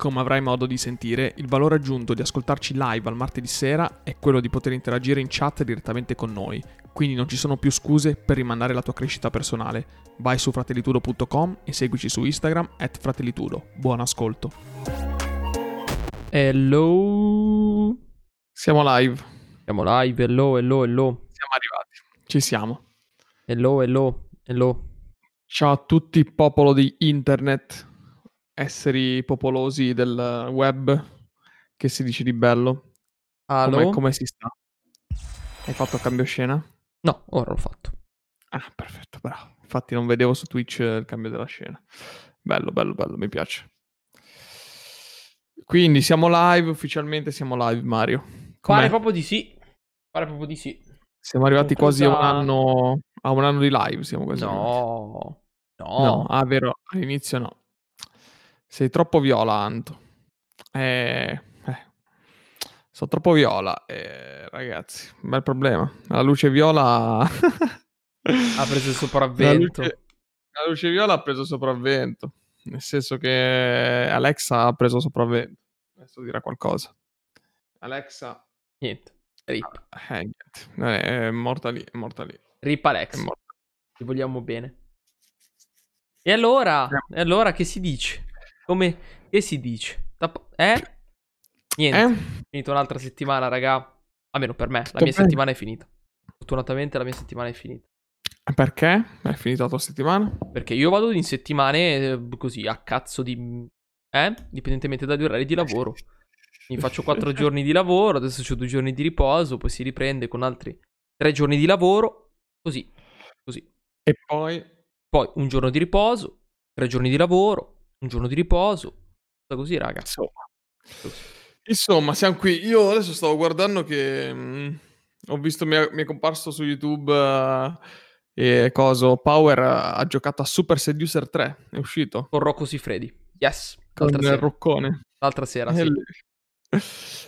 Come avrai modo di sentire, il valore aggiunto di ascoltarci live al martedì sera è quello di poter interagire in chat direttamente con noi, quindi non ci sono più scuse per rimandare la tua crescita personale. Vai su fratellitudo.com e seguici su Instagram at fratellitudo. Buon ascolto. Hello. Siamo live. Siamo live, hello, hello, hello. Siamo arrivati. Ci siamo. Hello, hello, hello. Ciao a tutti, popolo di internet, esseri popolosi del web. Che si dice di bello? Come, come si sta? Hai fatto cambio scena? No, ora l'ho fatto. Ah, perfetto, bravo. Infatti non vedevo su Twitch il cambio della scena. Bello, bello, bello, mi piace. Quindi siamo live, ufficialmente siamo live, Mario. Com'è? Pare proprio di sì. Pare proprio di sì. Siamo arrivati quasi a un anno a un anno di live, siamo quasi arrivati. No. No. No, ah, vero, all'inizio no. Sei troppo viola, Anto. Eh, eh. Sono troppo viola, eh, ragazzi. Bel problema. La luce viola... Ha preso il La sopravvento. luce, la luce viola ha preso sopravvento. Nel senso che Alexa ha preso sopravvento. Adesso dirà qualcosa. Alexa... Niente. Rip. Eh, niente. Non È, morta lì, è morta lì. Rip È Alex. morta. Ti vogliamo bene. E allora? Eh. E allora che si dice? Come... Che si dice? Eh? Niente. Eh? Finita un'altra settimana, raga. Almeno per me. La Tutto mia bene? settimana è finita. Fortunatamente la mia settimana è finita. Perché? È finita la tua settimana? Perché io vado in settimane eh, così a cazzo di. Eh? Dipendentemente dagli orari di lavoro. Mi faccio quattro giorni di lavoro, adesso ho due giorni di riposo, poi si riprende con altri tre giorni di lavoro. Così. Così. E poi... Poi un giorno di riposo, tre giorni di lavoro, un giorno di riposo. Così, raga. Insomma. Insomma, siamo qui. Io adesso stavo guardando che mh, ho visto, mi è, mi è comparso su YouTube eh, e coso, Power ha, ha giocato a Super Seducer 3, è uscito. Con Rocco Sifredi. Yes. Con L'altra il sera. Roccone. L'altra sera, sì.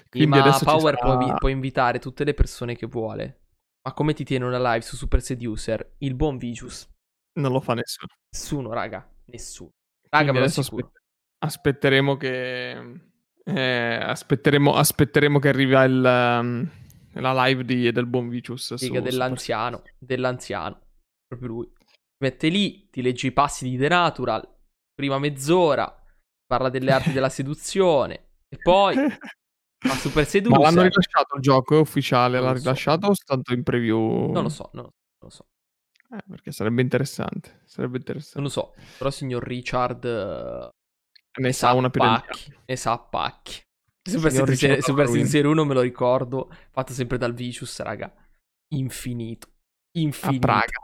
Quindi ma Power sarà- può, può invitare tutte le persone che vuole. Ma come ti tiene una live su Super Seducer? Il buon Vicious. Non lo fa nessuno. Nessuno, raga. Nessuno. Raga, adesso aspet- aspetteremo che... eh, aspetteremo, aspetteremo che arriva il, um, la live di- del buon Vicious. su dell'anziano. Dell'anziano. Proprio lui. Ti mette lì, ti legge i passi di The Natural. Prima mezz'ora. Parla delle arti della seduzione. E poi fa Super Ma l'hanno rilasciato il gioco? È ufficiale? Non L'ha lo so. rilasciato o soltanto in preview? Non lo so, non lo so. Eh, perché sarebbe interessante. Sarebbe interessante. Non lo so. Però signor Richard... eh, Ne sa una più pacchi, ne sa pacchi. Super. Seducer 1 me lo ricordo, fatto sempre dal Vicious, raga. Infinito. a Infinito. Praga.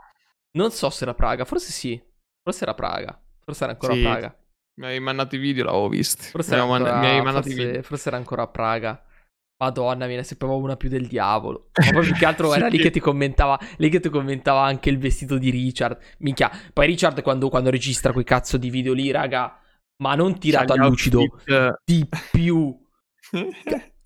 Non so se era Praga, forse sì. Forse era Praga. Forse era ancora Sì, Praga. Mi hai mandato i video, l'avevo visti. Forse mi, era man- ancora, i forse, video. forse era ancora Praga. Madonna, me ne sembrava una più del diavolo. Ma poi più che altro era lì che ti commentava, lì che ti commentava anche il vestito di Richard. Minchia. Poi Richard quando, quando registra quei cazzo di video lì, raga, ma non tirato a lucido, outfit, di più.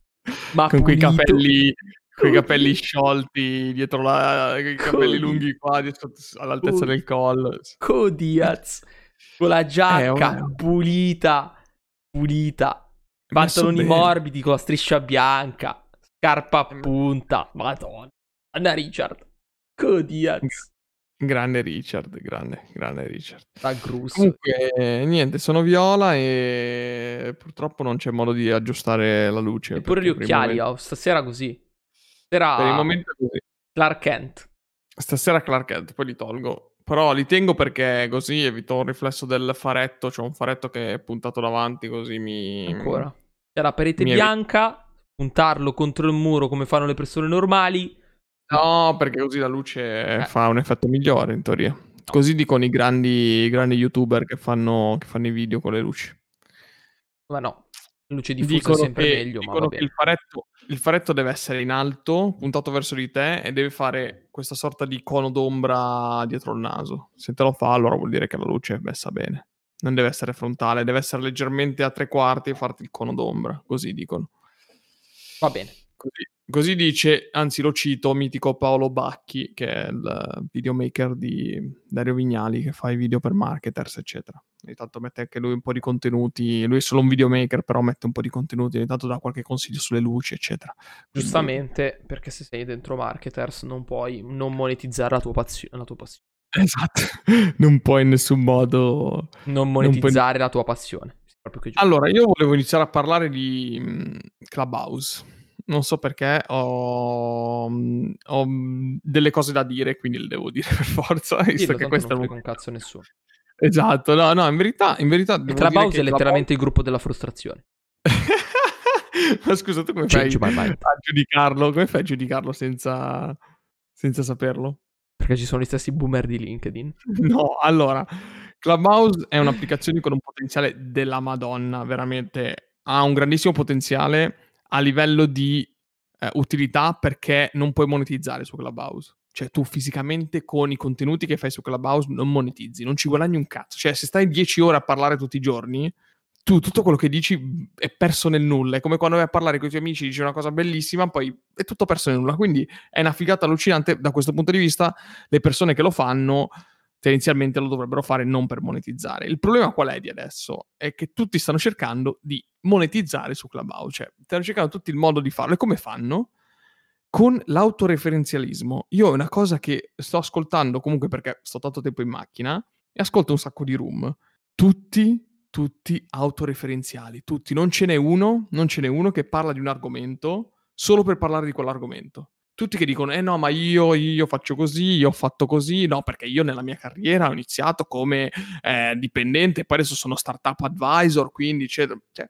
Ma con quei capelli, Con- capelli sciolti dietro la, quei capelli Con- lunghi qua dietro, all'altezza Con- del collo. Codiaz. Con la giacca oh. pulita. Pulita. Pantaloni morbidi con la striscia bianca. Scarpa a ma- punta. Madonna. Anna Richard. Codiaz. Grande Richard, grande, grande Richard. Da Grus. Comunque, niente, sono viola e purtroppo non c'è modo di aggiustare la luce. Eppure gli occhiali, momento- oh, stasera così. Stasera Per il momento è così. Clark Kent. Stasera Clark Kent, poi li tolgo. Però li tengo perché così evito il riflesso del faretto. C'ho un faretto che è puntato davanti, così mi... Ancora. C'è la parete mi evi- bianca. Puntarlo contro il muro come fanno le persone normali. No, perché così la luce Eh. fa un effetto migliore, in teoria. Così dicono i grandi, i grandi youtuber che fanno, che fanno i video con le luci. Ma no. Luce diffusa Dicono è sempre che, meglio, dicono che il, faretto, il faretto deve essere in alto, puntato verso di te, e deve fare questa sorta di cono d'ombra dietro il naso. Se te lo fa, allora vuol dire che la luce è messa bene. Non deve essere frontale, deve essere leggermente a tre quarti e farti il cono d'ombra, così dicono. Va bene. Così, così dice, anzi lo cito, mitico Paolo Bacchi, che è il videomaker di Dario Vignali, che fa i video per marketers, eccetera. Ogni tanto mette anche lui un po' di contenuti, lui è solo un videomaker, però mette un po' di contenuti, ogni tanto dà qualche consiglio sulle luci, eccetera. Quindi- Giustamente, perché se sei dentro marketers non puoi non monetizzare la tua, pazio- la tua passione. Esatto, non puoi in nessun modo... Non monetizzare la tua passione. Allora, io volevo iniziare a parlare di mm, Clubhouse. Non so perché, ho, mm, ho, mm, delle cose da dire, quindi le devo dire per forza, visto che questo è non frega un cazzo nessuno. Esatto, no, no, in verità, in verità Clubhouse è letteralmente il gruppo della frustrazione. Ma scusa, tu come fai a giudicarlo? Come fai a giudicarlo senza, senza saperlo? Perché ci sono gli stessi boomer di LinkedIn. No, allora, Clubhouse è un'applicazione con un potenziale della Madonna, veramente ha un grandissimo potenziale a livello di eh, utilità perché non puoi monetizzare su Clubhouse. Cioè tu fisicamente con i contenuti che fai su Clubhouse non monetizzi, non ci guadagni un cazzo. Cioè se stai 10 ore a parlare tutti i giorni, tu tutto quello che dici è perso nel nulla. È come quando vai a parlare con i tuoi amici, dici una cosa bellissima, poi è tutto perso nel nulla. Quindi è una figata allucinante da questo punto di vista. Le persone che lo fanno tendenzialmente lo dovrebbero fare non per monetizzare. Il problema qual è di adesso? È che tutti stanno cercando di monetizzare su Clubhouse, cioè stanno cercando tutti il modo di farlo. E come fanno? Con l'autoreferenzialismo. Io è una cosa che sto ascoltando comunque perché sto tanto tempo in macchina e ascolto un sacco di room. Tutti tutti autoreferenziali, tutti, non ce n'è uno, non ce n'è uno che parla di un argomento solo per parlare di quell'argomento. Tutti che dicono, eh no, ma io, io faccio così, io ho fatto così, no, perché io nella mia carriera ho iniziato come eh, dipendente, poi adesso sono startup advisor, quindi eccetera. Cioè,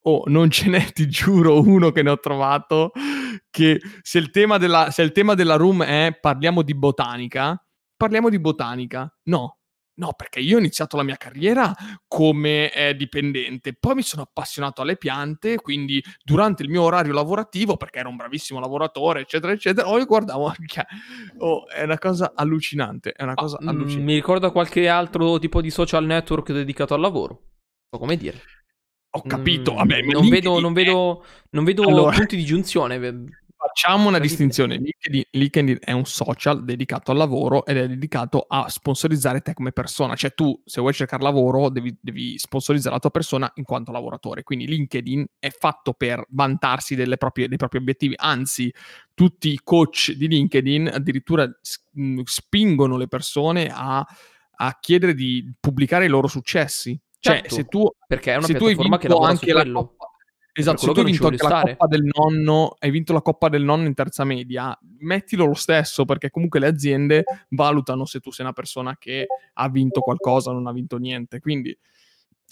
oh, non ce n'è, ti giuro, uno che ne ho trovato che se il tema della, se il tema della room è parliamo di botanica, parliamo di botanica. No, No, perché io ho iniziato la mia carriera come eh, dipendente, poi mi sono appassionato alle piante, quindi durante il mio orario lavorativo, perché ero un bravissimo lavoratore, eccetera, eccetera, oh, io guardavo anche... Oh, è una cosa allucinante, è una cosa Ah, allucinante. mi ricorda qualche altro tipo di social network dedicato al lavoro. So come dire. Ho capito, Mm, vabbè, non, vedo, non vedo, non vedo Allora- punti di giunzione. Facciamo una distinzione. LinkedIn, è un social dedicato al lavoro ed è dedicato a sponsorizzare te come persona. Cioè tu, se vuoi cercare lavoro, devi, devi sponsorizzare la tua persona in quanto lavoratore. Quindi LinkedIn è fatto per vantarsi delle proprie- dei propri obiettivi. Anzi, tutti i coach di LinkedIn addirittura mh, spingono le persone a, a chiedere di pubblicare i loro successi. Cioè, Certo, se tu perché è una piattaforma che lavora su anche la quello. coppa esatto, se tu hai vinto la coppa del nonno hai vinto la coppa del nonno in terza media mettilo lo stesso perché comunque le aziende valutano se tu sei una persona che ha vinto qualcosa non ha vinto niente. Quindi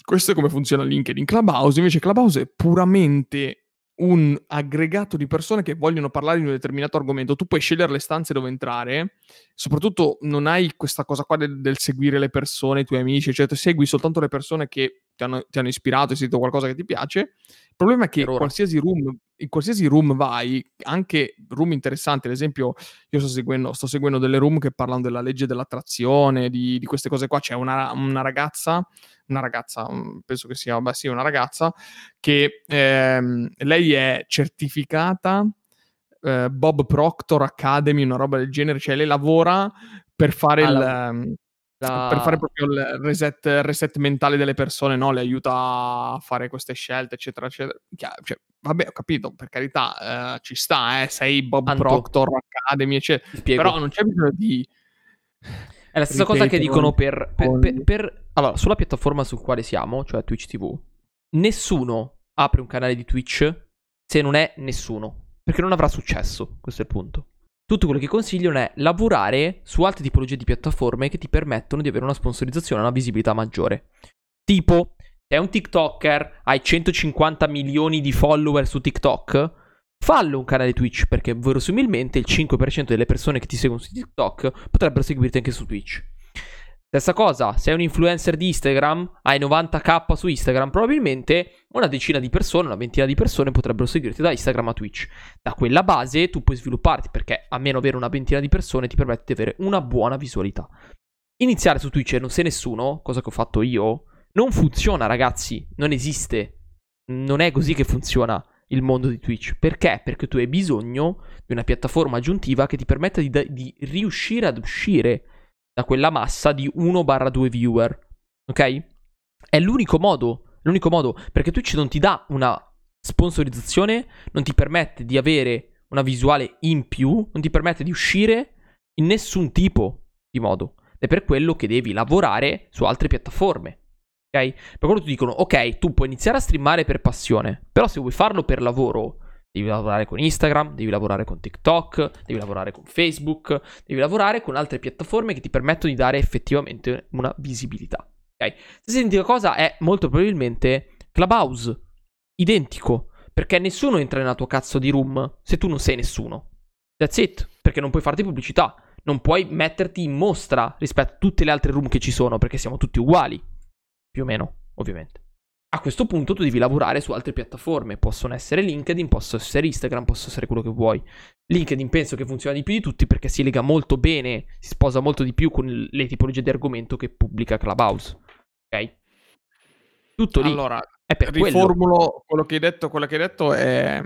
questo è come funziona LinkedIn. Clubhouse invece Clubhouse è puramente un aggregato di persone che vogliono parlare di un determinato argomento. Tu puoi scegliere le stanze dove entrare soprattutto non hai questa cosa qua del, del seguire le persone, i tuoi amici, eccetera, segui soltanto le persone che ti hanno, ti hanno ispirato, hai sentito qualcosa che ti piace. Il problema è che qualsiasi room, in qualsiasi room vai, anche room interessanti, ad esempio, io sto seguendo, sto seguendo delle room che parlano della legge dell'attrazione, di, di queste cose qua. C'è una, una ragazza, una ragazza, mm, penso che sia, beh sì, una ragazza, che ehm, lei è certificata eh, Bob Proctor Academy, una roba del genere, cioè lei lavora per fare Ah, il... la- Per fare proprio il reset, reset mentale delle persone, no? Le aiuta a fare queste scelte, eccetera, eccetera. Cioè, vabbè, ho capito, per carità, eh, ci sta, eh, sei Bob Tanto. Proctor Academy, eccetera. Però non c'è bisogno di... È la stessa cosa che dicono per, per- per- per- Allora, sulla piattaforma su quale siamo, cioè Twitch TV, nessuno apre un canale di Twitch se non è nessuno. Perché non avrà successo, questo è il punto. Tutto quello che consigliano è lavorare su altre tipologie di piattaforme che ti permettono di avere una sponsorizzazione e una visibilità maggiore. Tipo, sei un TikToker, hai 150 milioni di follower su TikTok, fallo un canale Twitch perché verosimilmente il 5% delle persone che ti seguono su TikTok potrebbero seguirti anche su Twitch. Stessa cosa, sei un influencer di Instagram, hai 90k su Instagram, probabilmente una decina di persone, una ventina di persone potrebbero seguirti da Instagram a Twitch. Da quella base tu puoi svilupparti perché a meno avere una ventina di persone ti permette di avere una buona visualità. Iniziare su Twitch e non sei nessuno, cosa che ho fatto io, non funziona ragazzi, non esiste. Non è così che funziona il mondo di Twitch. Perché? Perché tu hai bisogno di una piattaforma aggiuntiva che ti permetta di, di riuscire ad uscire da quella massa di 1-2 viewer. Ok? È l'unico modo, l'unico modo, perché Twitch non ti dà una sponsorizzazione, non ti permette di avere una visuale in più, non ti permette di uscire in nessun tipo di modo. È per quello che devi lavorare su altre piattaforme. Ok? Per quello ti dicono, ok, tu puoi iniziare a streamare per passione, però se vuoi farlo per lavoro, Devi lavorare con Instagram, devi lavorare con TikTok, devi lavorare con Facebook, devi lavorare con altre piattaforme che ti permettono di dare effettivamente una visibilità. Ok? Stessa identica cosa è molto probabilmente Clubhouse. Identico. Perché nessuno entra nella tua cazzo di room se tu non sei nessuno. That's it. Perché non puoi farti pubblicità. Non puoi metterti in mostra rispetto a tutte le altre room che ci sono, perché siamo tutti uguali. Più o meno, ovviamente a questo punto tu devi lavorare su altre piattaforme. Possono essere LinkedIn, possono essere Instagram, possono essere quello che vuoi. LinkedIn penso che funziona di più di tutti perché si lega molto bene, si sposa molto di più con le tipologie di argomento che pubblica Clubhouse. Ok? Tutto lì. Allora, è per riformulo quello. quello che hai detto. Quello che hai detto è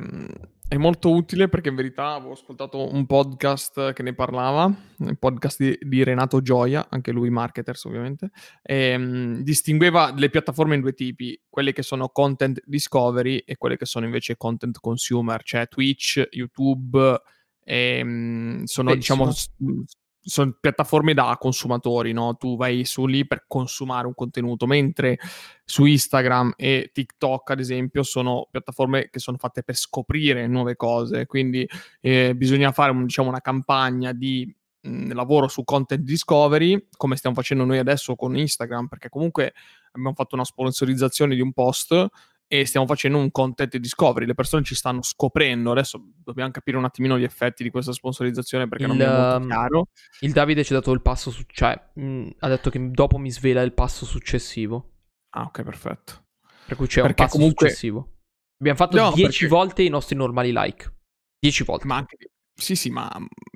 è molto utile perché in verità avevo ascoltato un podcast che ne parlava, il podcast di, di Renato Gioia, anche lui marketers ovviamente, e um, distingueva le piattaforme in due tipi, quelle che sono content discovery e quelle che sono invece content consumer, cioè Twitch, YouTube, e, um, sono Bellissimo. diciamo sono piattaforme da consumatori, no? Tu vai su lì per consumare un contenuto, mentre su Instagram e TikTok, ad esempio, sono piattaforme che sono fatte per scoprire nuove cose. Quindi eh, bisogna fare diciamo, una campagna di mh, lavoro su content discovery, come stiamo facendo noi adesso con Instagram, perché comunque abbiamo fatto una sponsorizzazione di un post e stiamo facendo un content discovery. Le persone ci stanno scoprendo. Adesso dobbiamo capire un attimino gli effetti di questa sponsorizzazione perché il, non è molto ehm, chiaro. Il Davide ci ha dato il passo, su- cioè mh, ha detto che dopo mi svela il passo successivo. Ah, ok, perfetto. Per cui c'è perché un passo comunque... successivo. Abbiamo fatto 10 no, perché... volte i nostri normali like. 10 volte. Ma anche... Sì, sì, ma...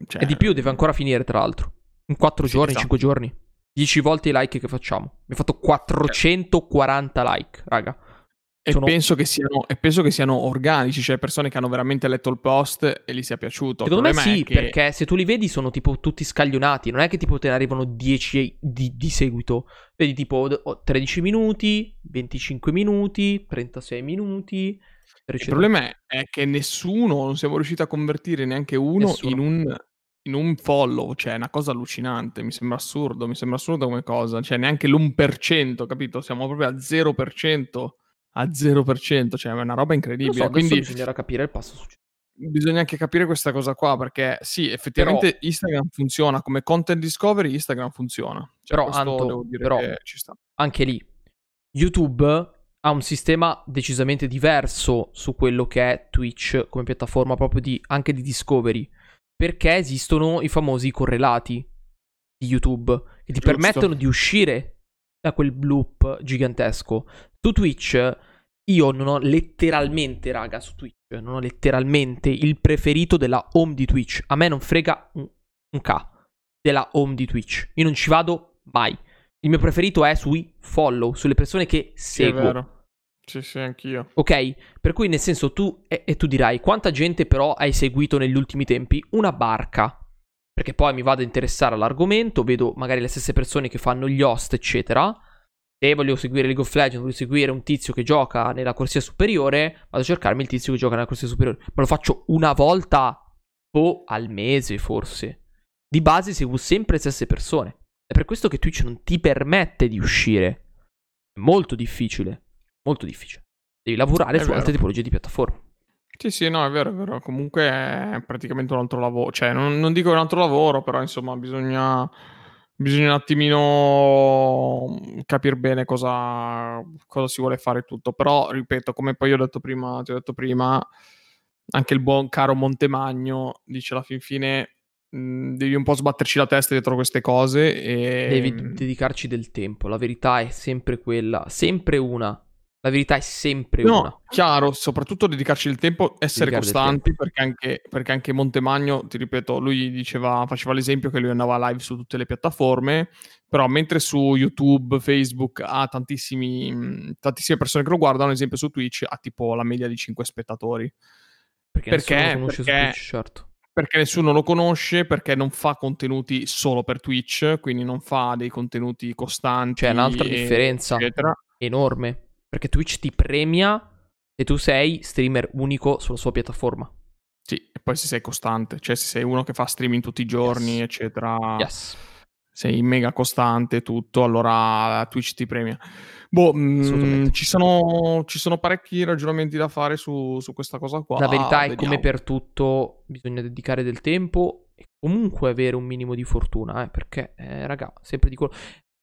Cioè... E di più deve ancora finire, tra l'altro. In 4 sì, giorni, esatto. 5 giorni. 10 volte i like che facciamo. Abbiamo fatto 440 like, raga. E, sono... penso siano, e, penso che siano, organici, cioè persone che hanno veramente letto il post e gli sia piaciuto. Secondo me sì, che... perché se tu li vedi sono tipo tutti scaglionati, non è che tipo te ne arrivano 10 di, di seguito. Vedi tipo 13 minuti, 25 minuti, 36 minuti. Il problema è, è, che nessuno, non siamo riusciti a convertire neanche uno in un, in un, follow, cioè è una cosa allucinante, mi sembra assurdo, mi sembra assurdo come cosa, cioè neanche l'1%, capito? Siamo proprio al 0% a 0%, cioè è una roba incredibile. So, Quindi bisognerà capire il passo successivo. Bisogna anche capire questa cosa qua perché sì, effettivamente però, Instagram funziona come content discovery, Instagram funziona. Cioè, però, Anto, però anche lì YouTube ha un sistema decisamente diverso su quello che è Twitch come piattaforma proprio di, anche di discovery, perché esistono i famosi correlati di YouTube che ti Giusto. permettono di uscire da quel loop gigantesco. Su Twitch io non ho letteralmente, raga, su Twitch, non ho letteralmente il preferito della home di Twitch. A me non frega un, un K della home di Twitch. Io non ci vado mai. Il mio preferito è sui follow, sulle persone che seguo. Sì, è vero. Sì, sì, anch'io. Ok, per cui nel senso tu, e, e tu dirai, quanta gente però hai seguito negli ultimi tempi? Una barca perché poi mi vado a interessare all'argomento, vedo magari le stesse persone che fanno gli host, eccetera. Se voglio seguire League of Legends, voglio seguire un tizio che gioca nella corsia superiore, vado a cercarmi il tizio che gioca nella corsia superiore. Ma lo faccio una volta o al mese, forse. Di base seguo sempre le stesse persone. È per questo che Twitch non ti permette di uscire. È molto difficile. Molto difficile. Devi lavorare è su vero. altre tipologie di piattaforme. Sì, sì, no, è vero, è vero. Comunque è praticamente un altro lavoro. Cioè, non, non dico un altro lavoro, però insomma bisogna, bisogna un attimino capire bene cosa, cosa si vuole fare tutto. Però, ripeto, come poi ho detto prima, ti ho detto prima, anche il buon caro Montemagno dice alla fin fine mh, devi un po' sbatterci la testa dietro queste cose e... Devi dedicarci del tempo. La verità è sempre quella, sempre una. La verità è sempre no, una. chiaro, soprattutto dedicarci il tempo, essere Dedicare del costanti, perché anche, perché anche Montemagno, ti ripeto, lui diceva, faceva l'esempio che lui andava live su tutte le piattaforme, però mentre su YouTube, Facebook ha tantissimi, mh, tantissime persone che lo guardano, ad esempio su Twitch ha tipo la media di 5 spettatori. Perché, Perché? nessuno lo conosce Perché- su Twitch, certo. Perché nessuno lo conosce, perché non fa contenuti solo per Twitch, quindi non fa dei contenuti costanti. C'è un'altra e- differenza. Eccetera. Enorme. Perché Twitch ti premia se tu sei streamer unico sulla sua piattaforma. Sì, e poi se sei costante, cioè se sei uno che fa streaming tutti i giorni, Yes. eccetera, Yes. sei mega costante tutto, allora Twitch ti premia. Boh, mm, Assolutamente. ci, sono, ci sono parecchi ragionamenti da fare su, su questa cosa qua. La verità è vediamo. come per tutto, bisogna dedicare del tempo e comunque avere un minimo di fortuna, eh, perché, eh, raga, sempre di quello.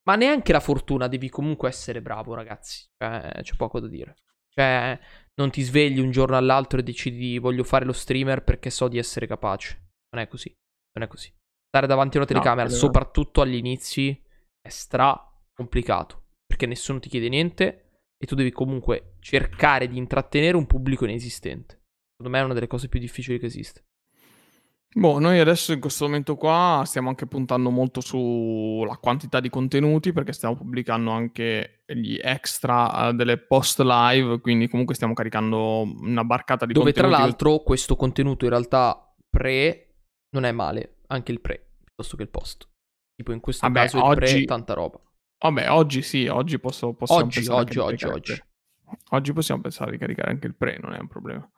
Ma neanche la fortuna, devi comunque essere bravo, ragazzi. Cioè, c'è poco da dire. Cioè, non ti svegli un giorno all'altro e decidi voglio fare lo streamer perché so di essere capace. Non è così. Non è così. Stare davanti a una No, telecamera, quello- soprattutto agli inizi, è stra complicato. Perché nessuno ti chiede niente e tu devi comunque cercare di intrattenere un pubblico inesistente. Secondo me è una delle cose più difficili che esiste. Boh, noi adesso in questo momento qua stiamo anche puntando molto sulla quantità di contenuti perché stiamo pubblicando anche gli extra eh, delle post live, quindi comunque stiamo caricando una barcata di Dove tra contenuti. l'altro questo contenuto in realtà pre non è male, anche il pre piuttosto che il post. Tipo in questo Vabbè, caso il pre oggi- tanta roba. Vabbè, oggi sì, oggi posso, possiamo Oggi, pensare oggi, oggi, oggi. Oggi possiamo pensare di caricare anche il pre, non è un problema.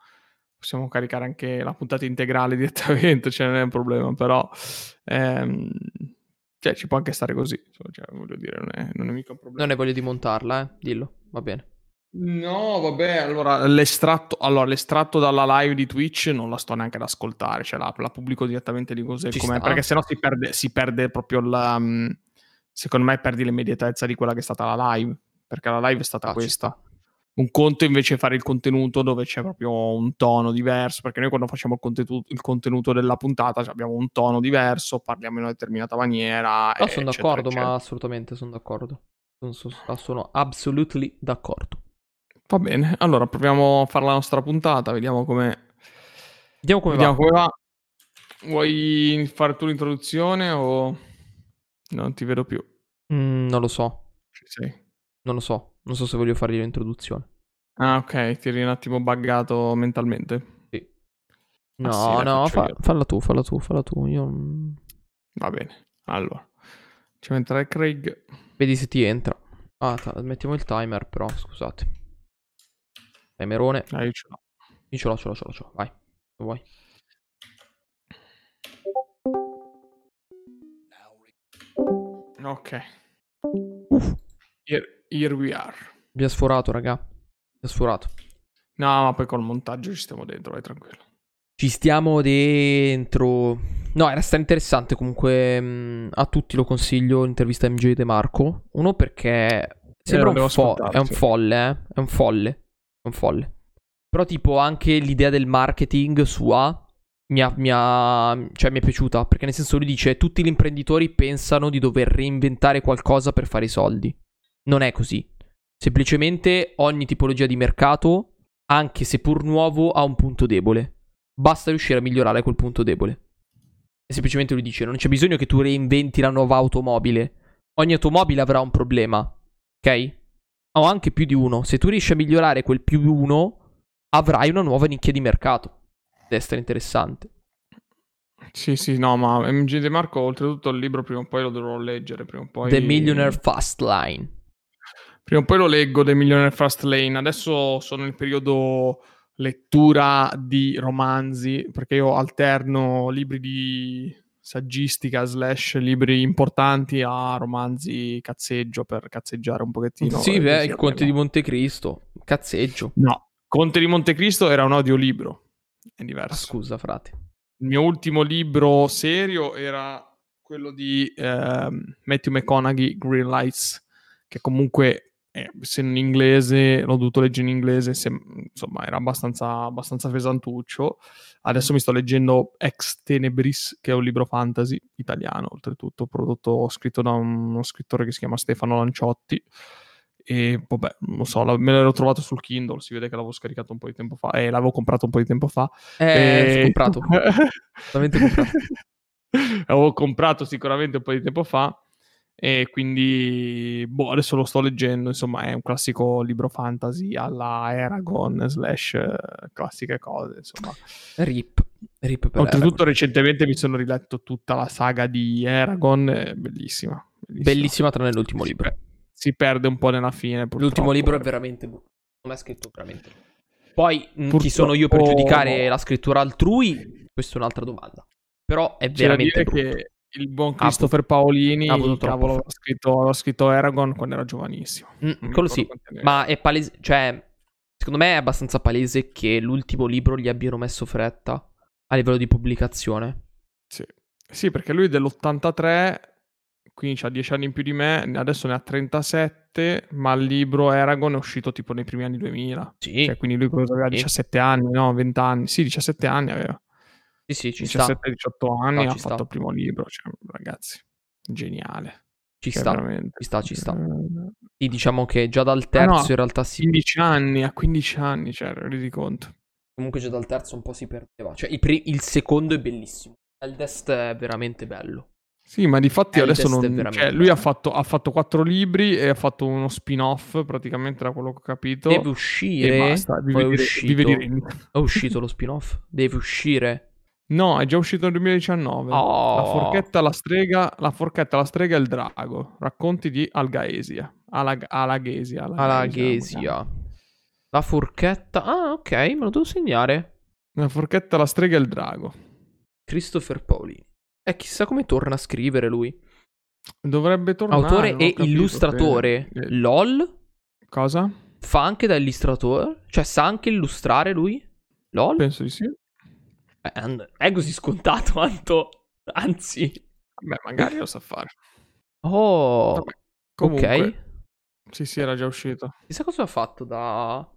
Possiamo caricare anche la puntata integrale direttamente, cioè non è un problema, però ehm, cioè, ci può anche stare così, cioè, voglio dire, non è, non è mica un problema. Non ne voglio di montarla, eh. Dillo, va bene. No, vabbè, allora l'estratto, allora, l'estratto dalla live di Twitch non la sto neanche ad ascoltare, cioè la, la pubblico direttamente di cos'è Ci com'è, sta. perché sennò si perde, si perde proprio la... mm, secondo me perdi l'immediatezza di quella che è stata la live, perché la live è stata Ah, ci questa. Un conto invece è fare il contenuto dove c'è proprio un tono diverso, perché noi quando facciamo il contenuto, il contenuto della puntata cioè abbiamo un tono diverso, parliamo in una determinata maniera. No, sono d'accordo, eccetera. ma assolutamente sono d'accordo. Sono, sono, sono absolutely d'accordo. Va bene, allora proviamo a fare la nostra puntata, vediamo come... Vediamo come Vediamo va. come va. Vuoi fare tu l'introduzione o non ti vedo più? Mm, non lo so, Ci sei. non lo so. Non so se voglio fargli l'introduzione. Ah, ok, ti eri un attimo buggato mentalmente. No, Ah, sì, no, fa- falla tu, falla tu, falla tu. Io... Va bene. Allora, ci entrare Craig. Vedi se ti entra. Ah, ta- mettiamo il timer però, scusate. Timerone. Ah, io ce l'ho. Io ce l'ho, ce l'ho, ce l'ho, ce l'ho. Vai, se vuoi. Ok. Uff. Here, here we are. Mi ha sforato, raga. Mi ha sforato. No, ma poi col montaggio ci stiamo dentro, vai tranquillo. Ci stiamo dentro. No, era sta interessante comunque. mh, a tutti lo consiglio l'intervista MJ De Marco. Uno perché sembra devo un, fo- è un folle, eh. È un folle. È un folle. Però tipo anche l'idea del marketing sua mi ha, mi ha- cioè, mi è piaciuta. Perché nel senso lui dice tutti gli imprenditori pensano di dover reinventare qualcosa per fare i soldi. Non è così. Semplicemente ogni tipologia di mercato, anche seppur nuovo, ha un punto debole. Basta riuscire a migliorare quel punto debole. E semplicemente lui dice: Non c'è bisogno che tu reinventi la nuova automobile. Ogni automobile avrà un problema. Ok? O anche più di uno. Se tu riesci a migliorare quel più uno, avrai una nuova nicchia di mercato. Deve essere interessante. Sì, sì, no, ma MG De Marco, oltretutto il libro prima o poi lo dovrò leggere, prima o poi... The Millionaire Fast Line. Prima o poi lo leggo, The Millionaire Fast Lane. Adesso sono nel periodo lettura di romanzi, perché io alterno libri di saggistica slash libri importanti a romanzi cazzeggio per cazzeggiare un pochettino. sì, beh, il Conte di Montecristo. Cazzeggio. No, Conte di Montecristo era un audiolibro, è Ah, diverso. scusa, frate. Il mio ultimo libro serio era quello di ehm, Matthew McConaughey, Green Lights, che comunque eh, se in inglese, l'ho dovuto leggere in inglese, se, insomma era abbastanza, abbastanza pesantuccio. Adesso mi sto leggendo Ex Tenebris, che è un libro fantasy italiano, oltretutto, prodotto, scritto da uno scrittore che si chiama Stefano Lanciotti. E vabbè, non so, me l'ero trovato sul Kindle, si vede che l'avevo scaricato un po' di tempo fa, e l'avevo comprato un po' di tempo fa. Eh, e... comprato. Comprato. l'avevo comprato sicuramente un po' di tempo fa e quindi boh, adesso lo sto leggendo, insomma è un classico libro fantasy alla Eragon slash eh, classiche cose, insomma. Rip. Rip Oltretutto recentemente mi sono riletto tutta la saga di Eragon, bellissima. Bellissima, bellissima tranne l'ultimo libro. Si perde un po' nella fine. L'ultimo libro è veramente. Non è scritto veramente. Poi purtroppo... chi sono io per giudicare la scrittura altrui? Questa è un'altra domanda. Però è veramente brutto. Che il buon Christopher Paolini ha cavolo, ha scritto, ha scritto Aragon quando era giovanissimo. Mm, quello sì, ma è palese, cioè, secondo me è abbastanza palese che l'ultimo libro gli abbiano messo fretta a livello di pubblicazione. Sì, sì perché lui è dell'83, quindi ha 10 anni in più di me, adesso ne ha 37, ma il libro Aragon è uscito tipo nei primi anni 2000. Sì. Cioè, quindi lui aveva 17 anni, no, 20 anni, sì, 17 anni aveva. Sì, sì, ci 17-18 anni no, ha fatto il primo libro, cioè, ragazzi, geniale. Ci cioè, sta, veramente... ci sta, ci sta. Sì, diciamo che già dal terzo ah, no, in realtà si... 15 anni, a 15 anni, cioè, rendi conto. Comunque già dal terzo un po' si perdeva. Cioè, il, pre- il secondo è bellissimo. Eldest è veramente bello. Sì, ma di fatti adesso non... Cioè, lui ha fatto, ha fatto, quattro libri e ha fatto uno spin-off, praticamente da quello che ho capito. Deve uscire. E basta, vive, di, vive di È uscito lo spin-off? Deve uscire. No, è già uscito nel 2019. Oh. La forchetta, la strega, la forchetta, la strega e il drago. Racconti di Algaesia. Alag- Alaghesia. Alaghesia. La forchetta. Ah, ok, me lo devo segnare. La forchetta, la strega e il drago. Christopher Poli. E chissà come torna a scrivere lui. Dovrebbe tornare. Autore e illustratore. Se... LOL? Cosa? Fa anche da illustratore? Cioè sa anche illustrare lui? LOL? Penso di sì. Eh, è così scontato, Anto. Anzi. Beh, magari lo sa fare. Oh. Vabbè, comunque, ok. Sì, sì, era già uscito. Chissà cosa ha fatto da,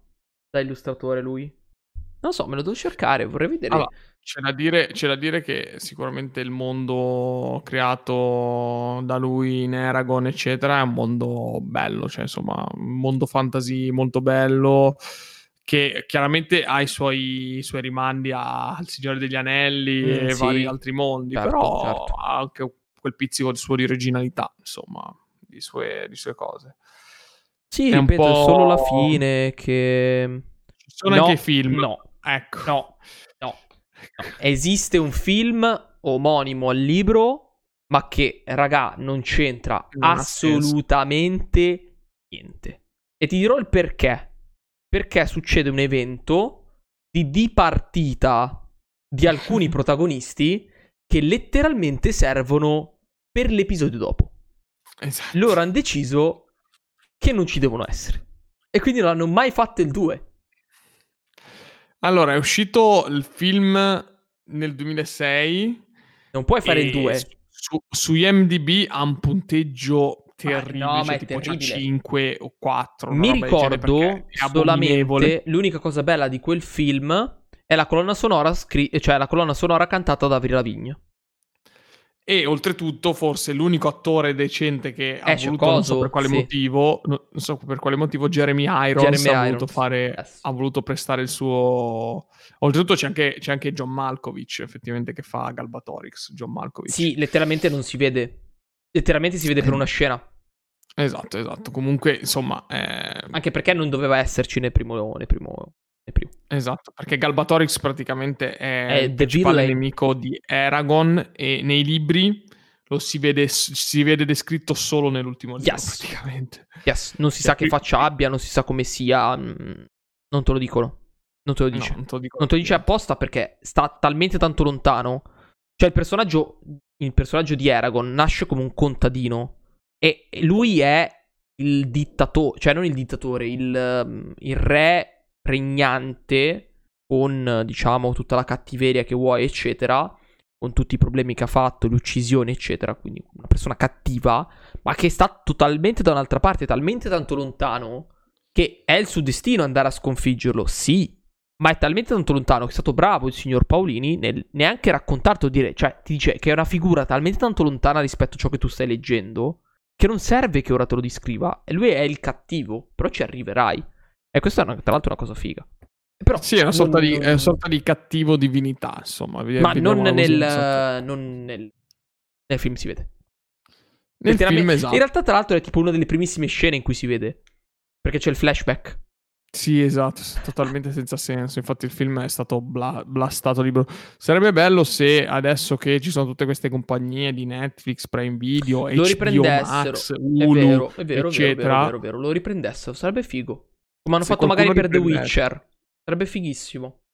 da illustratore lui. Non so, me lo devo cercare, vorrei vedere. Allora, c'è, da dire, c'è da dire che sicuramente il mondo creato da lui in Aragon, eccetera, è un mondo bello, cioè insomma, un mondo fantasy molto bello che chiaramente ha i suoi, i suoi rimandi a, al Signore degli Anelli mm, e sì. vari altri mondi, certo, però certo. ha anche quel pizzico di suo di originalità, insomma, di sue, di sue cose. Sì, è ripeto, è solo la fine che... Ci sono no, anche film. No, ecco. No, no, no. Esiste un film omonimo al libro, ma che, raga, non c'entra non assolutamente niente. E ti dirò il perché perché succede un evento di dipartita di alcuni protagonisti che letteralmente servono per l'episodio dopo. Esatto. Loro hanno deciso che non ci devono essere. E quindi non hanno mai fatto il 2. Allora, è uscito il film nel 2006. Non puoi fare il 2. Su, su IMDb ha un punteggio terribile, no, cioè, tipo c'ha 5 o 4. Mi ricordo solamente l'unica cosa bella di quel film è la colonna sonora, scri- cioè la colonna sonora cantata da Avril Lavigne. E oltretutto, forse l'unico attore decente che ha Esce voluto, coso, non so per quale sì. motivo, non so per quale motivo, Jeremy Irons, Jeremy ha, Irons. Voluto fare, yes. ha voluto prestare il suo. Oltretutto c'è anche, c'è anche John Malkovich, effettivamente, che fa Galbatorix. John Malkovich. Sì, letteralmente non si vede. Letteralmente si vede per una scena. Esatto, esatto. Comunque, insomma... Eh... Anche perché non doveva esserci nel primo... Nel primo. Esatto, perché Galbatorix praticamente è, è il principale nemico di Aragon e nei libri lo si vede, si vede descritto solo nell'ultimo libro, yes. praticamente. Yes, non si sa che faccia abbia, non si sa come sia... Mm, non te lo dicono. Non te lo dice. No, non, te lo, non te lo dice apposta perché sta talmente tanto lontano. Cioè il personaggio il personaggio di Aragorn nasce come un contadino e lui è il dittatore, cioè non il dittatore, il, um, il re regnante con, diciamo, tutta la cattiveria che vuoi, eccetera, con tutti i problemi che ha fatto, le uccisioni, eccetera, quindi una persona cattiva, ma che sta totalmente da un'altra parte, talmente tanto lontano, che è il suo destino andare a sconfiggerlo, sì, ma è talmente tanto lontano che è stato bravo il signor Paolini nel neanche raccontarti o dire, cioè ti dice che è una figura talmente tanto lontana rispetto a ciò che tu stai leggendo, che non serve che ora te lo descriva, e lui è il cattivo, però ci arriverai. E questa è una, tra l'altro una cosa figa. Però, sì, è una, sorta non, di, è una sorta di cattivo divinità, insomma. Ma non nel, non nel, nel film si vede. Nel film, esatto. In realtà, tra l'altro, è tipo una delle primissime scene in cui si vede. Perché c'è il flashback. Sì, esatto, totalmente senza senso. Infatti il film è stato bla- blastato libero. Sarebbe bello se adesso che ci sono tutte queste compagnie di Netflix, Prime Video, lo HBO Max, Hulu, è vero, è vero, eccetera. È vero, è vero, lo riprendessero, sarebbe figo. Come hanno se fatto magari per The Witcher. Sarebbe fighissimo.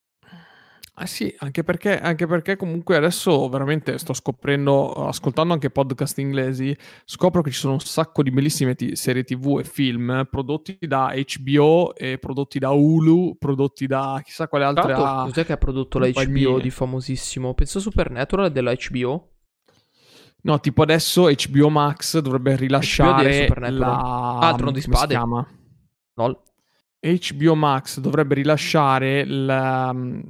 Ah sì, anche perché, anche perché, comunque adesso veramente sto scoprendo, ascoltando anche podcast inglesi, scopro che ci sono un sacco di bellissime t- serie tv e film prodotti da HBO e prodotti da Hulu, prodotti da chissà quale altra... Tra cos'è che ha prodotto la HBO di famosissimo? Penso Supernatural della HBO? No, tipo adesso HBO Max dovrebbe rilasciare la... Ah, Trono di Spade. si chiama? No. HBO Max dovrebbe rilasciare il,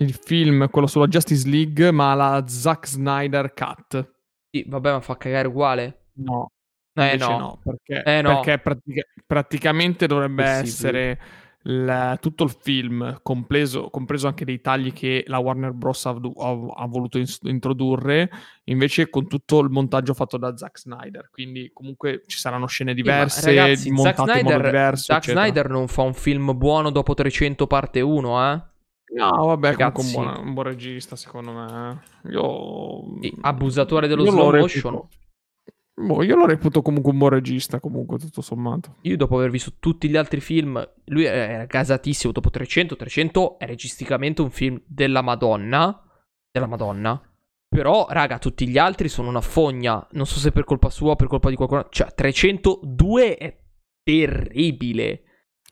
il film, quello sulla Justice League, ma la Zack Snyder Cut. Sì, vabbè, ma fa cagare uguale. No. Eh no. no. perché, eh no. perché pratica- praticamente dovrebbe essere il, tutto il film, compreso, compreso, anche dei tagli che la Warner Bros. ha, ha, ha voluto in, introdurre, invece con tutto il montaggio fatto da Zack Snyder. Quindi comunque ci saranno scene diverse, sì, ragazzi, montate Zack Snyder, diverso. Zack. Snyder non fa un film buono dopo 300 parte 1, eh? No, vabbè, comunque un buon, un buon regista, secondo me. Io... Sì, abusatore dello slow motion. Boh, io lo reputo comunque un buon regista, comunque, tutto sommato. Io dopo aver visto tutti gli altri film, lui era gasatissimo, dopo 300, 300 è registicamente un film della Madonna, della Madonna. Però, raga, tutti gli altri sono una fogna. Non so se per colpa sua o per colpa di qualcuno. Cioè, 302 è terribile.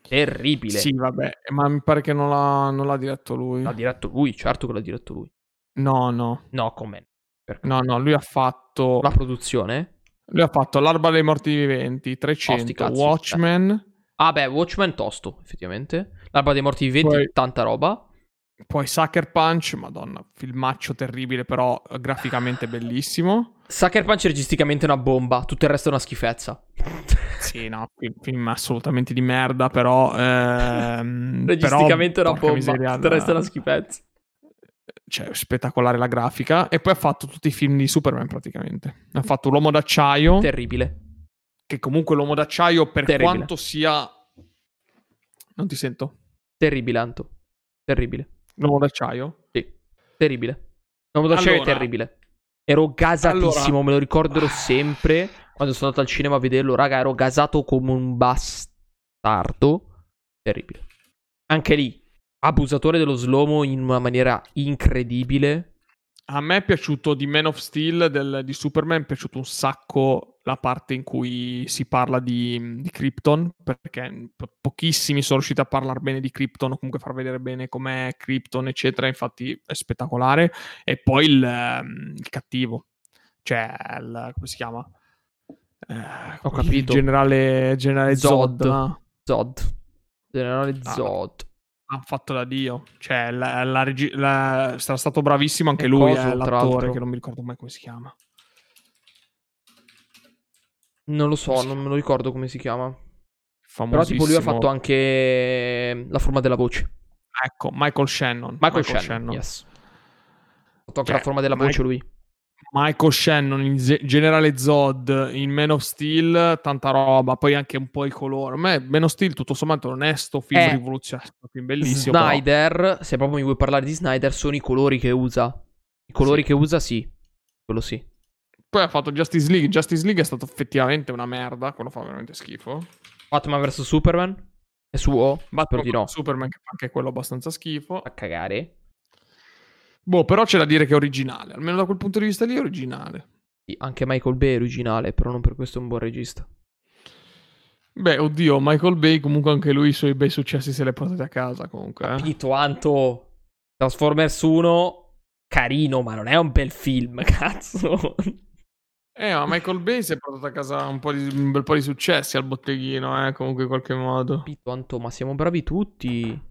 Terribile. Sì, vabbè, ma mi pare che non l'ha, non l'ha diretto lui. L'ha diretto lui, certo che l'ha diretto lui. No, no. No, come? No, no, lui ha fatto... La produzione? Lui ha fatto L'Arba dei Morti Viventi, 300, cazzi, Watchmen... Cioè. Ah beh, Watchmen tosto, effettivamente. L'Arba dei Morti Viventi, poi, tanta roba. Poi Sucker Punch, madonna, filmaccio terribile, però graficamente bellissimo. Sucker Punch è registicamente una bomba, tutto il resto è una schifezza. Sì, no, film assolutamente di merda, però... Ehm, registicamente però, una bomba, miseria, tutto il resto è una schifezza cioè, spettacolare la grafica. E poi ha fatto tutti i film di Superman praticamente. Ha fatto L'uomo d'acciaio. Terribile. Che comunque l'uomo d'acciaio, per Terribile. quanto sia. Non ti sento. Terribile, Anto. Terribile. L'uomo d'acciaio? Sì. Terribile. L'uomo d'acciaio allora... è terribile. Ero gasatissimo, allora... me lo ricorderò sempre. Quando sono andato al cinema a vederlo, raga, ero gasato come un bastardo. Terribile. Anche lì, abusatore dello slow in una maniera incredibile. A me è piaciuto di Man of Steel del, di Superman, è piaciuto un sacco la parte in cui si parla di, di Krypton, perché po- pochissimi sono riusciti a parlare bene di Krypton, o comunque far vedere bene com'è Krypton, eccetera, infatti è spettacolare. E poi il, ehm, il cattivo, cioè, il, come si chiama? Eh, Ho capito. Il generale, generale Zod. Zod. Zod. Generale ah, Zod ha fatto da Dio. Cioè, la, la regi- la... sarà stato bravissimo anche e lui, coso, eh, l'attore, che non mi ricordo mai come si chiama. Non lo so, non me lo ricordo come si chiama. Però tipo lui ha fatto anche la forma della voce. Ecco, Michael Shannon. Michael, Shannon, yes. Ha fatto anche cioè, la forma della voce lui. Michael Shannon, in Z- Generale Zod, in Man of Steel, tanta roba, poi anche un po' i colori. A me Man of Steel tutto sommato non è sto film eh, rivoluzionario, film bellissimo. Snyder, però... se proprio mi vuoi parlare di Snyder, sono i colori che usa. I colori sì. che usa sì, quello sì. Poi ha fatto Justice League, Justice League è stato effettivamente una merda, quello fa veramente schifo. Batman vs Superman? È suo? Batman vs no. Superman che fa anche quello abbastanza schifo. A cagare. Boh, però c'è da dire che è originale. Almeno da quel punto di vista lì è originale. Anche Michael Bay è originale, però non per questo è un buon regista. Beh, oddio, Michael Bay comunque anche lui i suoi bei successi se li ha portati a casa comunque. Eh. Capito, Anto. Transformers 1 carino, ma non è un bel film, cazzo. Eh, ma Michael Bay si è portato a casa un, di, un bel po' di successi al botteghino, eh, comunque in qualche modo. Capito, Anto, ma siamo bravi tutti.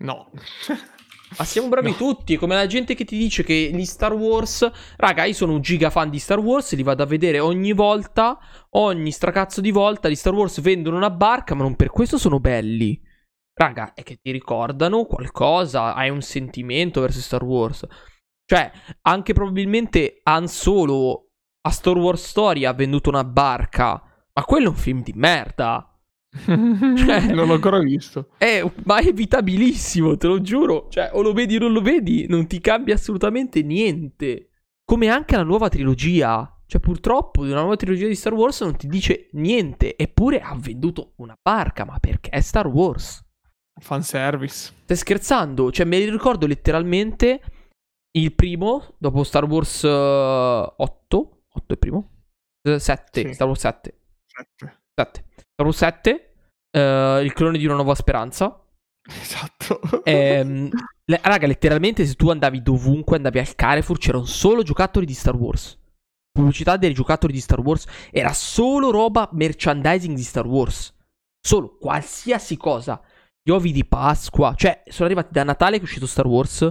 No. Ma siamo bravi No. tutti, come la gente che ti dice che gli Star Wars... Raga, io sono un giga fan di Star Wars, li vado a vedere ogni volta, ogni stracazzo di volta, gli Star Wars vendono una barca, ma non per questo sono belli. Raga, è che ti ricordano qualcosa, hai un sentimento verso Star Wars. Cioè, anche probabilmente Han Solo a Star Wars Story ha venduto una barca, ma quello è un film di merda. Cioè- non l'ho ancora visto. È, ma è evitabilissimo, te lo giuro. Cioè, o lo vedi o non lo vedi, non ti cambia assolutamente niente. Come anche la nuova trilogia. Cioè, purtroppo, di una nuova trilogia di Star Wars non ti dice niente. Eppure ha venduto una barca, ma perché è Star Wars? Fanservice. Stai scherzando? Cioè, me li ricordo letteralmente il primo, dopo Star Wars 8. 8 è il primo? 7, Sì. Star Wars 7. Sette. 7. 7, eh, il clone di una nuova speranza. Esatto. Ehm, le- raga, letteralmente se tu andavi dovunque, andavi al Carrefour, c'erano solo giocattoli di Star Wars. Pubblicità dei giocattoli di Star Wars. Era solo roba merchandising di Star Wars. Solo qualsiasi cosa. Gli uovi di Pasqua. Cioè, sono arrivati da Natale che è uscito Star Wars.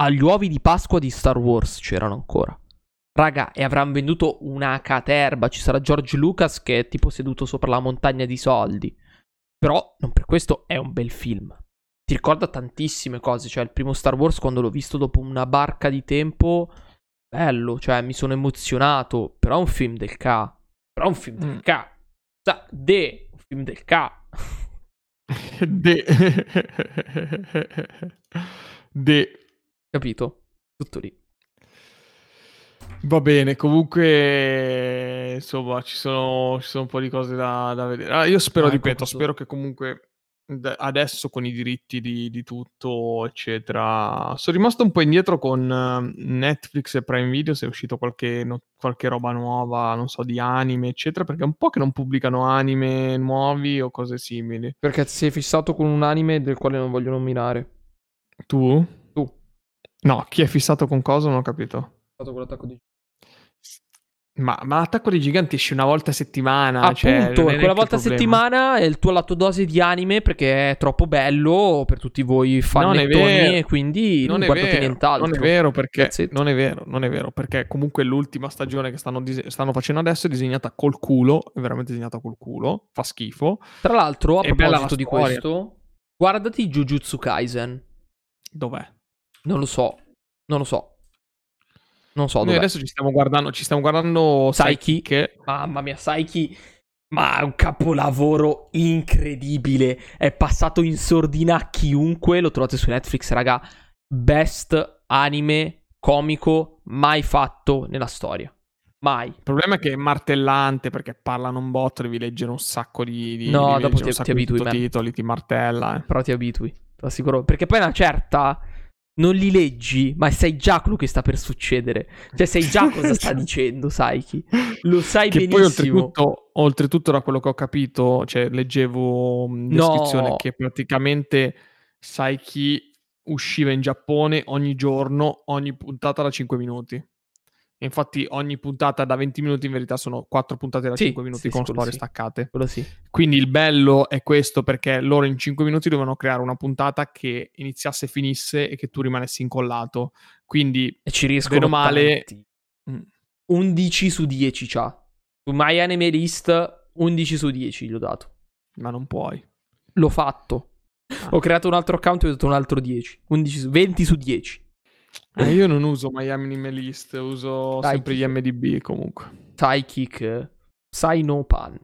Agli uovi di Pasqua di Star Wars c'erano ancora. Raga, e avranno venduto una caterba. Ci sarà George Lucas che è tipo seduto sopra la montagna di soldi. Però, non per questo, è un bel film. Ti ricorda tantissime cose. Cioè, il primo Star Wars, quando l'ho visto dopo una barca di tempo, bello. Cioè, mi sono emozionato. Però è un film del ca. Però è un film del Mm. ca. Sa, de, un film del ca. De. De. Capito? Tutto lì. Va bene, comunque, insomma, ci sono, ci sono un po' di cose da, da vedere. Ah, io spero, Ah, ripeto, questo- spero che comunque adesso con i diritti di, di tutto, eccetera, sono rimasto un po' indietro con eh, Netflix e Prime Video, se è uscito qualche, no- qualche roba nuova, non so, di anime, eccetera, perché è un po' che non pubblicano anime nuovi o cose simili. Perché sei fissato con un anime del quale non voglio nominare. Tu? Tu. No, chi è fissato con cosa non ho capito. Fatto quell'attacco di Ma, ma l'attacco dei giganti esce una volta a settimana. cioè, Appunto, non è e quella volta a settimana è il tuo lato dose di anime perché è troppo bello per tutti voi vero. e quindi non, non è, guardate vero, nient'altro. non è vero perché non è vero, non è vero perché comunque l'ultima stagione che stanno, dise- stanno facendo adesso è disegnata col culo, è veramente disegnata col culo, fa schifo. Tra l'altro, a È proposito la di questo, guardati Jujutsu Kaisen. Dov'è? Non lo so, non lo so. Non so Noi dov'è. adesso ci stiamo guardando, ci stiamo guardando Saiki. che Mamma mia, Saiki. Ma è un capolavoro incredibile. È passato in sordina a chiunque. Lo trovate su Netflix, raga. Best anime comico mai fatto nella storia. Mai. il problema è che è martellante perché parlano un botto, devi leggere un sacco di, di No, dopo ti- ti di abitui, man. sottotitoli, ti martella. eh. Però ti abitui. Lo assicuro. Perché poi una certa. Non li leggi, ma sai già quello che sta per succedere. Cioè, sai già cosa sta dicendo, Saiki. Lo sai che benissimo. poi oltretutto, oltretutto da quello che ho capito, cioè leggevo in No. descrizione che praticamente Saiki usciva in Giappone ogni giorno, ogni puntata da 5 minuti. Infatti ogni puntata da 20 minuti in verità sono 4 puntate da Sì, 5 minuti sì, con storie sì. staccate. Quello sì. Quindi il bello è questo perché loro in 5 minuti dovevano creare una puntata che iniziasse e finisse e che tu rimanessi incollato. Quindi E ci riescono male-. Mm. 11 su 10 c'ha. Su My Anime List 11 su 10 gli ho dato. ma non puoi. L'ho fatto. Ah. Ho creato un altro account e ho dato un altro 10. 11 su 20 su 10. Eh, io non uso Miami Anime List, uso Dai, sempre gli MDB comunque. Psychic Sai no Pan.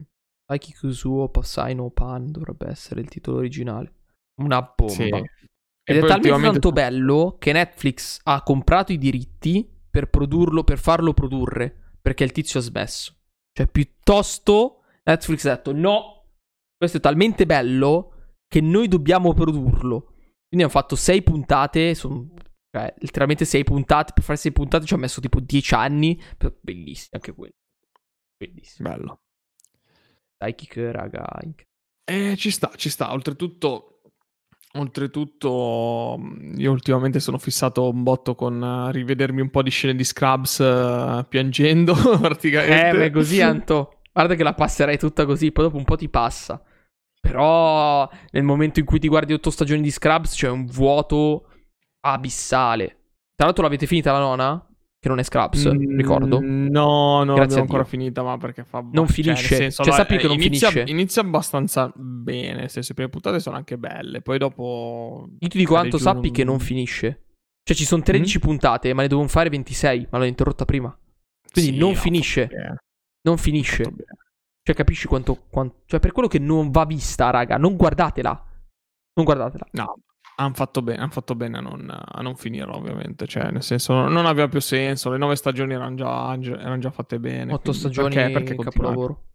Psychic Suo Sai no Pan dovrebbe essere il titolo originale. Una bomba. Sì. Ed è talmente ultimamente- tanto bello che Netflix ha comprato i diritti per produrlo, per farlo produrre, perché il tizio ha smesso. Cioè, piuttosto Netflix ha detto no, questo è talmente bello che noi dobbiamo produrlo. Quindi hanno fatto sei puntate, sono cioè, letteralmente sei puntate, per fare sei puntate ci ha messo tipo dieci anni, però bellissimo anche quello. Bellissimo. Bello. Dai, kick, raga. Eh, ci sta, ci sta. Oltretutto, Oltretutto, io ultimamente sono fissato un botto con uh, rivedermi un po' di scene di Scrubs uh, piangendo praticamente. Eh, beh, così Anto. Guarda che la passerai tutta così, poi dopo un po' ti passa. Però nel momento in cui ti guardi otto stagioni di Scrubs c'è un vuoto abissale. Tra l'altro l'avete finita la nona? Che non è Scraps, mm, ricordo. No, no, non ancora finita, ma perché fa... Non cioè, finisce. Senso, cioè, sappi che non inizia, finisce. Inizia abbastanza bene, nel senso, le prime puntate sono anche belle, poi dopo... Io ti dico quanto sappi non... che non finisce. Cioè, ci sono 13 mm-hmm. puntate, ma ne devono fare 26, ma l'ho interrotta prima. Quindi sì, non finisce. Non finisce. Cioè, capisci quanto, quanto... Cioè, per quello che non va vista, raga, non guardatela. Non guardatela. No, hanno fatto, bene, han fatto bene a non, a non, finirlo, ovviamente. Cioè, nel senso, non aveva più senso. Le nove stagioni erano già, erano già fatte bene. Otto stagioni perché, perché capolavoro.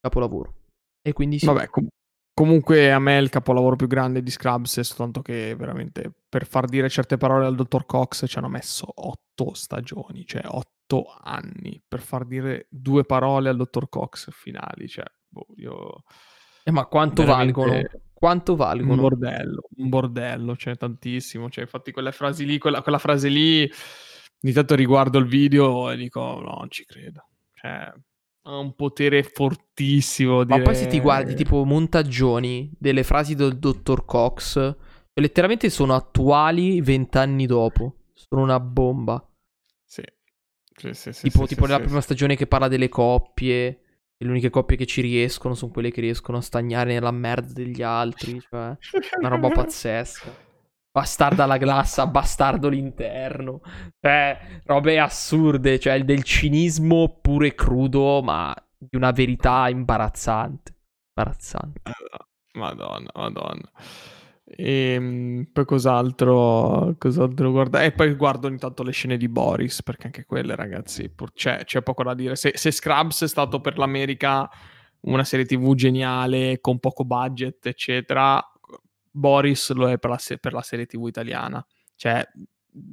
Capolavoro. E quindi sì. Vabbè, com- comunque a me il capolavoro più grande di Scrubs è soltanto che veramente per far dire certe parole al dottor Cox ci hanno messo otto stagioni, cioè otto anni per far dire due parole al dottor Cox finali. Cioè, boh, io... Eh, ma quanto veramente... valgono? Quanto valgono? Un bordello, un bordello, cioè tantissimo. Cioè, infatti quelle frasi lì, quella, quella frase lì, ogni tanto riguardo il video e dico, no, non ci credo. Cioè, ha un potere fortissimo. Ma dire... poi se ti guardi tipo montaggioni delle frasi del dottor Cox, letteralmente sono attuali vent'anni dopo. Sono una bomba. Sì. Sì, sì, sì, tipo, sì, tipo nella prima stagione che parla delle coppie. E le uniche coppie che ci riescono sono quelle che riescono a stagnare nella merda degli altri. Cioè, una roba pazzesca. Bastarda la glassa, bastardo l'interno. Cioè, robe assurde. Cioè, del cinismo pure crudo, ma di una verità imbarazzante. Imbarazzante. Madonna, madonna. E ehm, poi cos'altro, cos'altro guarda? E poi guardo ogni tanto le scene di Boris, perché anche quelle, ragazzi, pur... c'è, c'è, poco da dire. Se, se, Scrubs è stato per l'America una serie TV geniale, con poco budget, eccetera, Boris lo è per la, se- per la serie TV italiana. Cioè,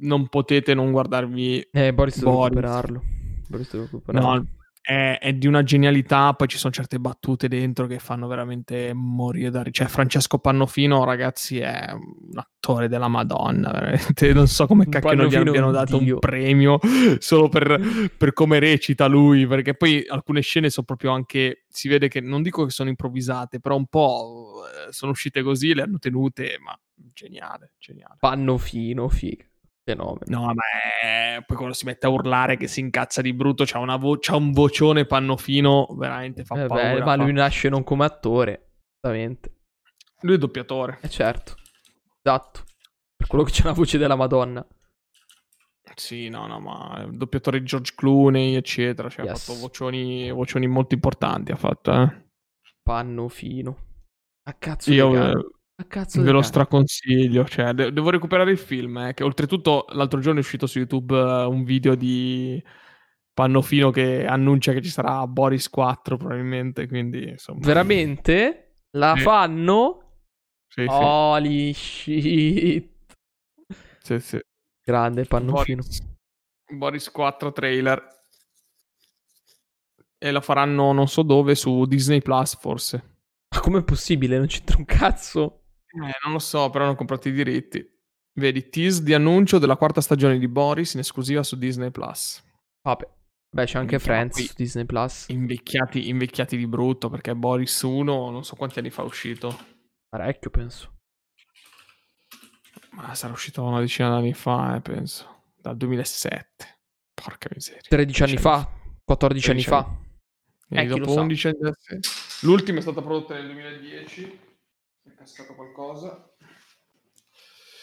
non potete non guardarvi Eh, Boris, Boris. Boris. No, è, è, di una genialità, poi ci sono certe battute dentro che fanno veramente morire da... Cioè Francesco Pannofino, ragazzi, è un attore della Madonna, veramente. Non so come cacchio non gli abbiano dato Dio. un premio solo per, per, come recita lui, perché poi alcune scene sono proprio anche... Si vede che, non dico che sono improvvisate, però un po' eh, sono uscite così, le hanno tenute, ma geniale, geniale. Pannofino, figa fenomeno. No, ma è... poi quando si mette a urlare che si incazza di brutto, c'ha, vo- c'ha un vocione pannofino, veramente fa eh paura. Beh, ma lui nasce non come attore, ovviamente. Lui è doppiatore. Eh certo, esatto. Per quello che c'è la voce della Madonna. Sì, no, no, ma il doppiatore di George Clooney, eccetera. Cioè, yes. ha fatto vocioni, vocioni molto importanti, ha fatto, eh. Pannofino. A cazzo Io, Ve lo straconsiglio, cioè, de- devo recuperare il film, eh, che oltretutto l'altro giorno è uscito su YouTube uh, un video di Pannofino che annuncia che ci sarà Boris 4 probabilmente, quindi insomma... Veramente? La sì. fanno? Sì, sì. Holy shit. Sì, sì. Grande Pannofino. Boris, Boris 4 trailer. E la faranno non so dove, su Disney Plus forse. Ma com'è possibile? Non c'entra un cazzo. Eh, non lo so, però hanno comprato i diritti. Vedi, tease di annuncio della quarta stagione di Boris in esclusiva su Disney Plus. Vabbè. Beh, c'è anche Friends su Disney Plus. Invecchiati, invecchiati di brutto, perché Boris 1 non so quanti anni fa è uscito. Parecchio, penso. Ma sarà uscito una decina d'anni fa, eh, penso. Dal 2007. Porca miseria. 13 anni fa? 14 anni fa? Eh, dopo 11 anni. L'ultima è stata prodotta nel 2010 cascato qualcosa.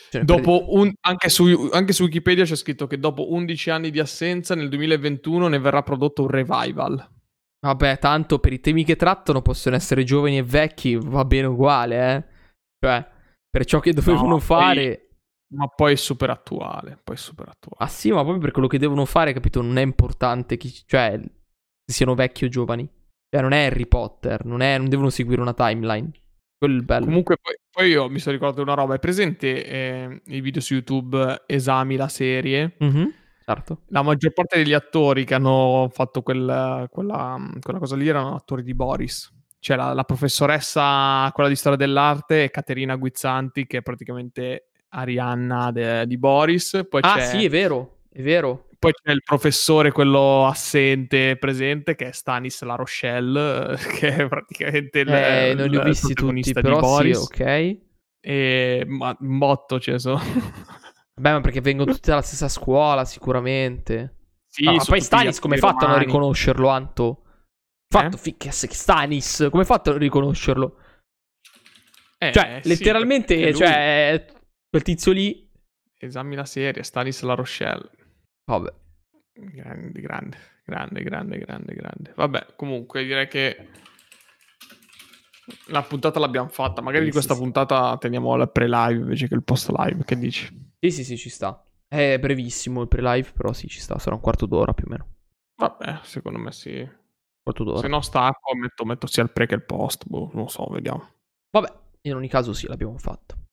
Cioè, dopo un, anche, su, anche, su, Wikipedia c'è scritto che dopo 11 anni di assenza nel 2021 ne verrà prodotto un revival. Vabbè, tanto per i temi che trattano possono essere giovani e vecchi, va bene uguale, eh. Cioè, per ciò che dovevano no, fare... Poi, ma poi è super attuale, poi è super attuale. Ah sì, ma proprio per quello che devono fare, capito? Non è importante chi... Cioè, se siano vecchi o giovani. Cioè, non è Harry Potter, non, è, non devono seguire una timeline. Quello è bello. Comunque poi, poi io mi sono ricordato una roba. È presente eh, i video su YouTube esami la serie? Mm-hmm, certo. La maggior parte degli attori che hanno fatto quel, quella, quella cosa lì erano attori di Boris. C'è la, la professoressa, quella di storia dell'arte, Caterina Guizzanti, che è praticamente Arianna de- di Boris. Poi Ah, c'è, sì, è vero, è vero. Poi c'è il professore, quello assente, presente, che è Stanis La Rochelle, che è praticamente il, Eh, non li ho visti tutti, però Boris. sì, ok. E ma, un botto ce ne sono. Beh, ma perché vengono tutti dalla stessa scuola, sicuramente. sì, No, ma sono poi Stanis, come hai fatto a non riconoscerlo, Anto? Fatto, Eh? fi- che che Stanis, come hai fatto a non riconoscerlo? Eh, Cioè, sì, letteralmente, lui- cioè, quel tizio lì... Esami la serie, Stanis La Rochelle. Vabbè. Grande, grande, grande, grande, grande, grande. Vabbè, comunque direi che la puntata l'abbiamo fatta. Magari Sì, di questa sì, sì. puntata teniamo la pre-live invece che il post-live. Che dici? Sì, sì, sì, ci sta. È brevissimo il pre-live, però sì, ci sta. Sarà un quarto d'ora più o meno. Vabbè, secondo me sì. quarto d'ora. Se no stacco, metto, metto sia il pre che il post. Boh, non so, vediamo. Vabbè, in ogni caso sì, l'abbiamo fatto.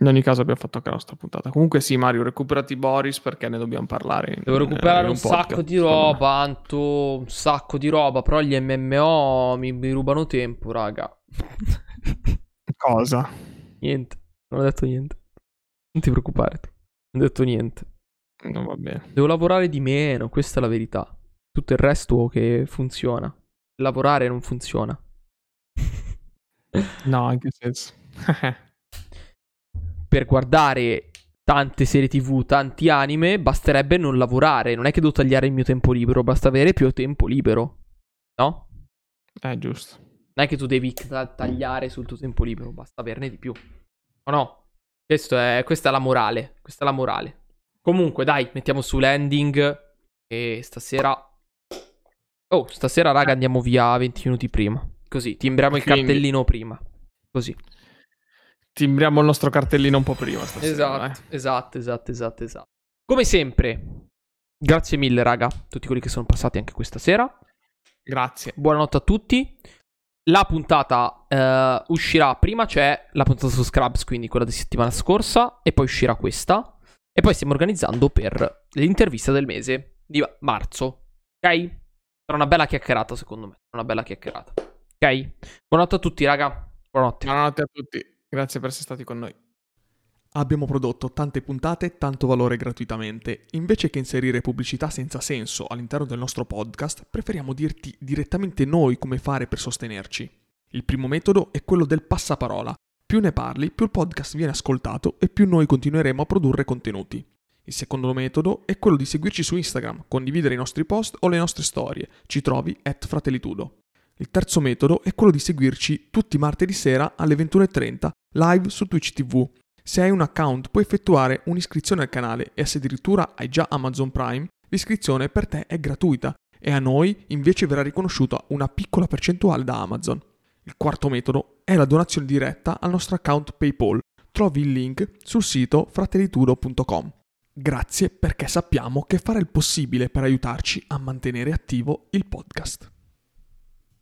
In ogni caso abbiamo fatto anche la nostra puntata. Comunque sì, Mario, recuperati Boris perché ne dobbiamo parlare. in- Devo recuperare in un, podcast, sacco di roba, Anto. Un sacco di roba. Però gli MMO mi, mi rubano tempo, raga. Cosa? niente. Non ho detto niente. Non ti preoccupare. tu. Non ho detto niente. Non va bene. Devo lavorare di meno, questa è la verità. Tutto il resto che funziona. Lavorare non funziona. No, in che senso? per guardare tante serie tv, tanti anime, basterebbe non lavorare. Non è che devo tagliare il mio tempo libero, basta avere più tempo libero. No? eh, giusto. Non è che tu devi ta- tagliare sul tuo tempo libero, basta averne di più. No? Questo è- questa è la morale. Questa è la morale. Comunque, dai, mettiamo su landing. E stasera. Oh, stasera, raga, andiamo via 20 minuti prima. Così, timbriamo il Quindi- cartellino prima. Così. Timbriamo il nostro cartellino un po' prima stasera. Esatto, eh. esatto, esatto, esatto, esatto. Come sempre, grazie mille, raga, tutti quelli che sono passati anche questa sera. Grazie. Buonanotte a tutti. La puntata eh, uscirà prima, c'è la puntata su Scrubs, quindi quella di settimana scorsa, e poi uscirà questa. E poi stiamo organizzando per l'intervista del mese di marzo. Ok? Sarà una bella chiacchierata, secondo me. Una bella chiacchierata. Ok? Buonanotte a tutti, raga. Buonanotte. Buonanotte a tutti. Grazie per essere stati con noi. Abbiamo prodotto tante puntate e tanto valore gratuitamente. Invece che inserire pubblicità senza senso all'interno del nostro podcast, preferiamo dirti direttamente noi come fare per sostenerci. Il primo metodo è quello del passaparola. Più ne parli, più il podcast viene ascoltato e più noi continueremo a produrre contenuti. Il secondo metodo è quello di seguirci su Instagram, condividere i nostri post o le nostre storie. Ci trovi at fratellitudo. Il terzo metodo è quello di seguirci tutti i martedì sera alle 21.30 live su Twitch TV. Se hai un account puoi effettuare un'iscrizione al canale e se addirittura hai già Amazon Prime, l'iscrizione per te è gratuita e a noi invece verrà riconosciuta una piccola percentuale da Amazon. Il quarto metodo è la donazione diretta al nostro account PayPal. Trovi il link sul sito fratellitudo.com. Grazie perché sappiamo che fare il possibile per aiutarci a mantenere attivo il podcast.